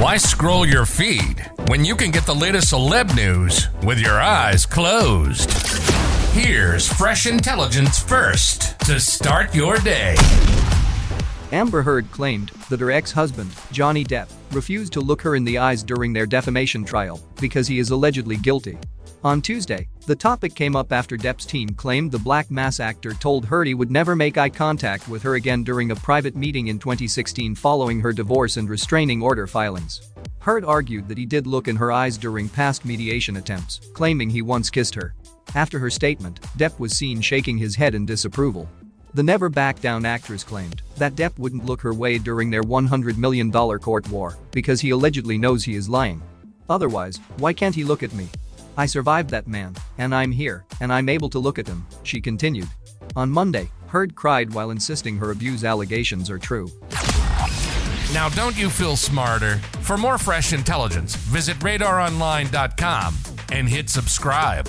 Why scroll your feed when you can get the latest celeb news with your eyes closed? Here's fresh intelligence first to start your day. Amber Heard claimed that her ex husband, Johnny Depp, refused to look her in the eyes during their defamation trial because he is allegedly guilty. On Tuesday, the topic came up after Depp's team claimed the Black Mass actor told Heard he would never make eye contact with her again during a private meeting in 2016 following her divorce and restraining order filings. Heard argued that he did look in her eyes during past mediation attempts, claiming he once kissed her. After her statement, Depp was seen shaking his head in disapproval. The Never Back Down actress claimed that Depp wouldn't look her way during their $100 million court war because he allegedly knows he is lying. Otherwise, why can't he look at me? I survived that man, and I'm here, and I'm able to look at him, she continued. On Monday, Heard cried while insisting her abuse allegations are true. Now, don't you feel smarter? For more fresh intelligence, visit radaronline.com and hit subscribe.